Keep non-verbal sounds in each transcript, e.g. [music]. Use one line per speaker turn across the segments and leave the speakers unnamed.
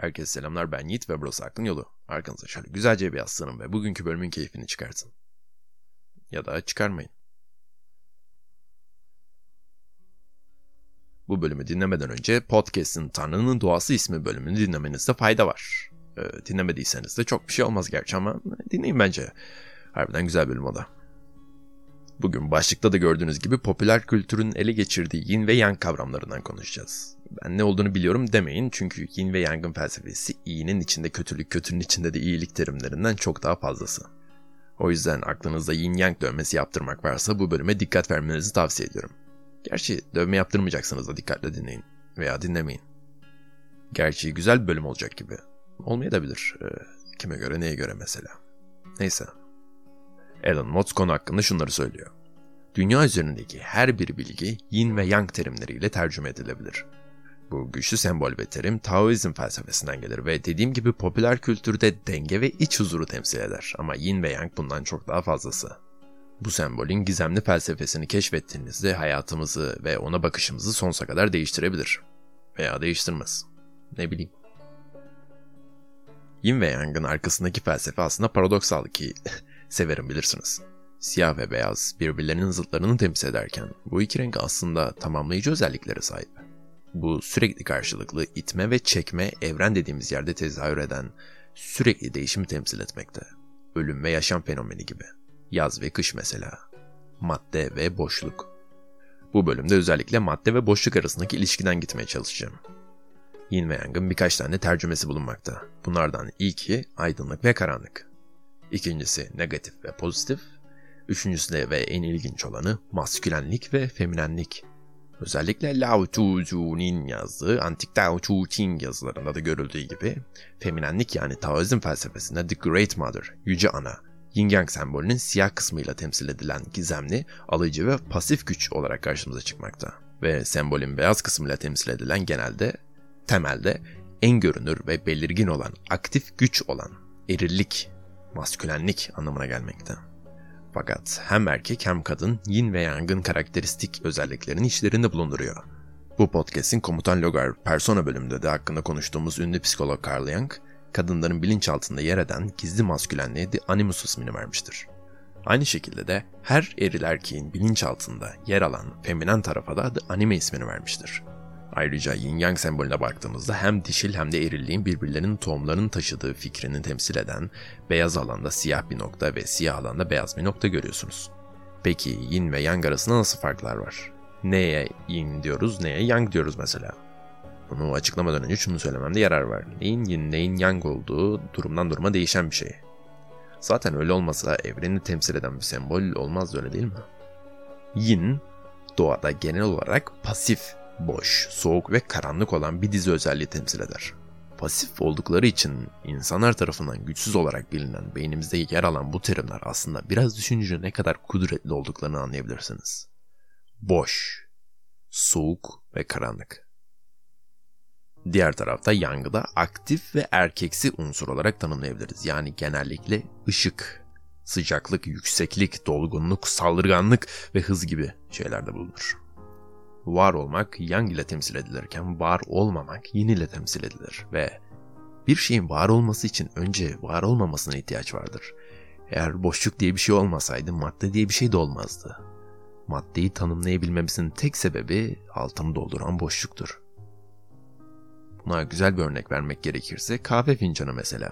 Herkese selamlar ben Yiğit ve burası Aklın Yolu. Arkanıza şöyle güzelce bir yaslanın ve bugünkü bölümün keyfini çıkartın. Ya da çıkarmayın. Bu bölümü dinlemeden önce podcast'in Tanrı'nın Doğası ismi bölümünü dinlemenizde fayda var. Ee, dinlemediyseniz de çok bir şey olmaz gerçi ama dinleyin bence. Harbiden güzel bölüm o da. Bugün başlıkta da gördüğünüz gibi popüler kültürün ele geçirdiği yin ve yang kavramlarından konuşacağız. Ben ne olduğunu biliyorum demeyin çünkü yin ve yangın felsefesi iyinin içinde kötülük, kötünün içinde de iyilik terimlerinden çok daha fazlası. O yüzden aklınızda yin yang dövmesi yaptırmak varsa bu bölüme dikkat vermenizi tavsiye ediyorum. Gerçi dövme yaptırmayacaksınız da dikkatle dinleyin veya dinlemeyin. Gerçi güzel bir bölüm olacak gibi. Olmayabilir. Kime göre neye göre mesela. Neyse. Alan Watts konu hakkında şunları söylüyor. Dünya üzerindeki her bir bilgi yin ve yang terimleriyle tercüme edilebilir. Bu güçlü sembol ve terim Taoizm felsefesinden gelir ve dediğim gibi popüler kültürde denge ve iç huzuru temsil eder ama yin ve yang bundan çok daha fazlası. Bu sembolün gizemli felsefesini keşfettiğinizde hayatımızı ve ona bakışımızı sonsuza kadar değiştirebilir. Veya değiştirmez. Ne bileyim. Yin ve Yang'ın arkasındaki felsefe aslında paradoksal ki [laughs] severim bilirsiniz. Siyah ve beyaz birbirlerinin zıtlarını temsil ederken bu iki renk aslında tamamlayıcı özelliklere sahip. Bu sürekli karşılıklı itme ve çekme evren dediğimiz yerde tezahür eden sürekli değişimi temsil etmekte. Ölüm ve yaşam fenomeni gibi. Yaz ve kış mesela. Madde ve boşluk. Bu bölümde özellikle madde ve boşluk arasındaki ilişkiden gitmeye çalışacağım. Yin ve Yang'ın birkaç tane tercümesi bulunmakta. Bunlardan ilki aydınlık ve karanlık. İkincisi negatif ve pozitif. Üçüncüsü de ve en ilginç olanı maskülenlik ve feminenlik. Özellikle Lao Tzu'nun yazdığı Antik Tao Te Ching yazılarında da görüldüğü gibi feminenlik yani Taoizm felsefesinde The Great Mother, Yüce Ana, Yin Yang sembolünün siyah kısmıyla temsil edilen gizemli, alıcı ve pasif güç olarak karşımıza çıkmakta. Ve sembolün beyaz kısmıyla temsil edilen genelde, temelde en görünür ve belirgin olan, aktif güç olan, erillik, maskülenlik anlamına gelmekte. Fakat hem erkek hem kadın yin ve yangın karakteristik özelliklerini içlerinde bulunduruyor. Bu podcast'in komutan Logar persona bölümünde de hakkında konuştuğumuz ünlü psikolog Carl Jung, kadınların bilinçaltında yer eden gizli maskülenliğe The Animus ismini vermiştir. Aynı şekilde de her eril erkeğin bilinçaltında yer alan feminen tarafa da The Anime ismini vermiştir. Ayrıca yin yang sembolüne baktığımızda hem dişil hem de erilliğin birbirlerinin tohumlarını taşıdığı fikrini temsil eden beyaz alanda siyah bir nokta ve siyah alanda beyaz bir nokta görüyorsunuz. Peki yin ve yang arasında nasıl farklar var? Neye yin diyoruz, neye yang diyoruz mesela? Bunu açıklamadan önce şunu söylememde yarar var. Neyin yin, neyin yang olduğu durumdan duruma değişen bir şey. Zaten öyle olmasa evreni temsil eden bir sembol olmaz öyle değil mi? Yin, doğada genel olarak pasif boş, soğuk ve karanlık olan bir dizi özelliği temsil eder. Pasif oldukları için insanlar tarafından güçsüz olarak bilinen beynimizde yer alan bu terimler aslında biraz düşününce ne kadar kudretli olduklarını anlayabilirsiniz. Boş, soğuk ve karanlık. Diğer tarafta yangı da aktif ve erkeksi unsur olarak tanımlayabiliriz. Yani genellikle ışık, sıcaklık, yükseklik, dolgunluk, saldırganlık ve hız gibi şeylerde bulunur var olmak yang ile temsil edilirken var olmamak yin ile temsil edilir ve bir şeyin var olması için önce var olmamasına ihtiyaç vardır. Eğer boşluk diye bir şey olmasaydı madde diye bir şey de olmazdı. Maddeyi tanımlayabilmemizin tek sebebi altını dolduran boşluktur. Buna güzel bir örnek vermek gerekirse kahve fincanı mesela.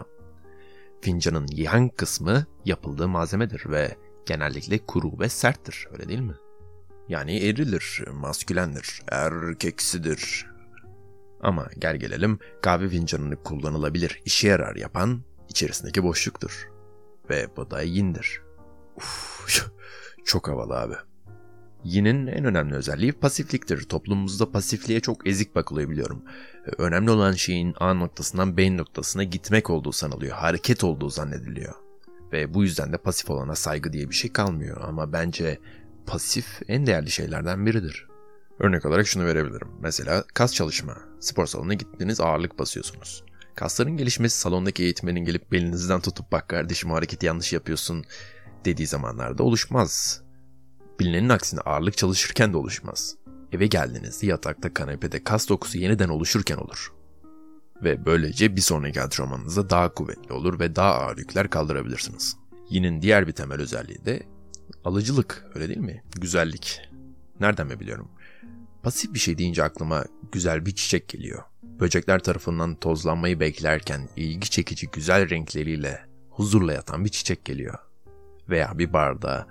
Fincanın yang kısmı yapıldığı malzemedir ve genellikle kuru ve serttir öyle değil mi? Yani erilir, maskülendir, erkeksidir. Ama gel gelelim kahve fincanını kullanılabilir, işe yarar yapan içerisindeki boşluktur. Ve bu da yindir. Uf, [laughs] çok havalı abi. Yinin en önemli özelliği pasifliktir. Toplumumuzda pasifliğe çok ezik bakılıyor biliyorum. Önemli olan şeyin A noktasından B noktasına gitmek olduğu sanılıyor. Hareket olduğu zannediliyor. Ve bu yüzden de pasif olana saygı diye bir şey kalmıyor. Ama bence pasif en değerli şeylerden biridir. Örnek olarak şunu verebilirim. Mesela kas çalışma. Spor salonuna gittiniz ağırlık basıyorsunuz. Kasların gelişmesi salondaki eğitmenin gelip belinizden tutup bak kardeşim hareketi yanlış yapıyorsun dediği zamanlarda oluşmaz. Bilinenin aksine ağırlık çalışırken de oluşmaz. Eve geldiğinizde yatakta kanepede kas dokusu yeniden oluşurken olur. Ve böylece bir sonraki antrenmanınızda daha kuvvetli olur ve daha ağır yükler kaldırabilirsiniz. Yinin diğer bir temel özelliği de alıcılık öyle değil mi? Güzellik. Nereden mi biliyorum? Pasif bir şey deyince aklıma güzel bir çiçek geliyor. Böcekler tarafından tozlanmayı beklerken ilgi çekici güzel renkleriyle huzurla yatan bir çiçek geliyor. Veya bir barda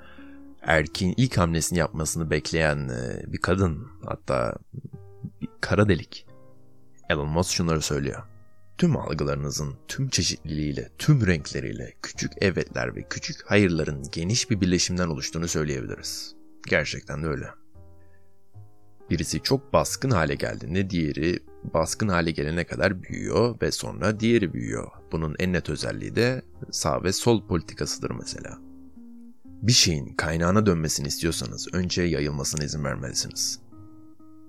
erkeğin ilk hamlesini yapmasını bekleyen e, bir kadın hatta bir kara delik. Elon Musk şunları söylüyor. Tüm algılarınızın tüm çeşitliliğiyle, tüm renkleriyle küçük evetler ve küçük hayırların geniş bir birleşimden oluştuğunu söyleyebiliriz. Gerçekten de öyle. Birisi çok baskın hale geldiğinde diğeri baskın hale gelene kadar büyüyor ve sonra diğeri büyüyor. Bunun en net özelliği de sağ ve sol politikasıdır mesela. Bir şeyin kaynağına dönmesini istiyorsanız önce yayılmasına izin vermelisiniz.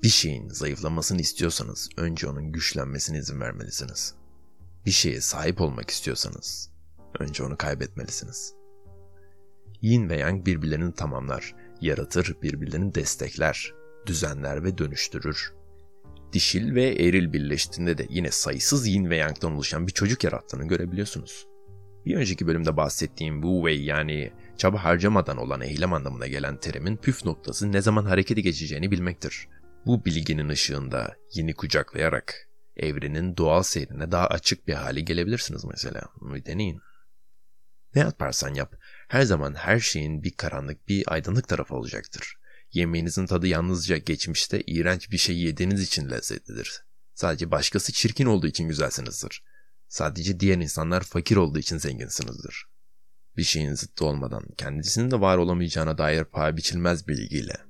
Bir şeyin zayıflamasını istiyorsanız önce onun güçlenmesine izin vermelisiniz. Bir şeye sahip olmak istiyorsanız önce onu kaybetmelisiniz. Yin ve Yang birbirlerini tamamlar, yaratır, birbirlerini destekler, düzenler ve dönüştürür. Dişil ve eril birleştiğinde de yine sayısız yin ve yang'dan oluşan bir çocuk yarattığını görebiliyorsunuz. Bir önceki bölümde bahsettiğim bu way yani çaba harcamadan olan eylem anlamına gelen terimin püf noktası ne zaman harekete geçeceğini bilmektir. Bu bilginin ışığında yeni kucaklayarak evrenin doğal seyrine daha açık bir hale gelebilirsiniz mesela. Bir deneyin. Ne yaparsan yap, her zaman her şeyin bir karanlık bir aydınlık tarafı olacaktır. Yemeğinizin tadı yalnızca geçmişte iğrenç bir şey yediğiniz için lezzetlidir. Sadece başkası çirkin olduğu için güzelsinizdir. Sadece diğer insanlar fakir olduğu için zenginsinizdir. Bir şeyin zıttı olmadan kendisinin de var olamayacağına dair paha biçilmez bilgiyle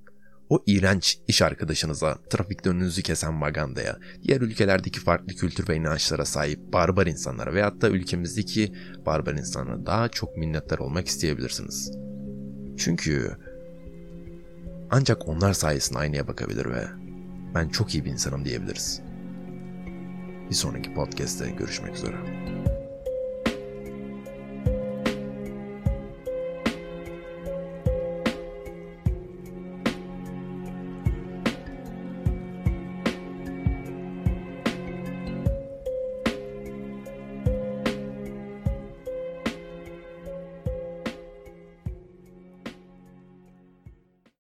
o iğrenç iş arkadaşınıza, trafikte önünüzü kesen magandaya, diğer ülkelerdeki farklı kültür ve inançlara sahip barbar insanlara ve hatta ülkemizdeki barbar insanlara daha çok minnettar olmak isteyebilirsiniz. Çünkü ancak onlar sayesinde aynaya bakabilir ve ben çok iyi bir insanım diyebiliriz. Bir sonraki podcast'te görüşmek üzere.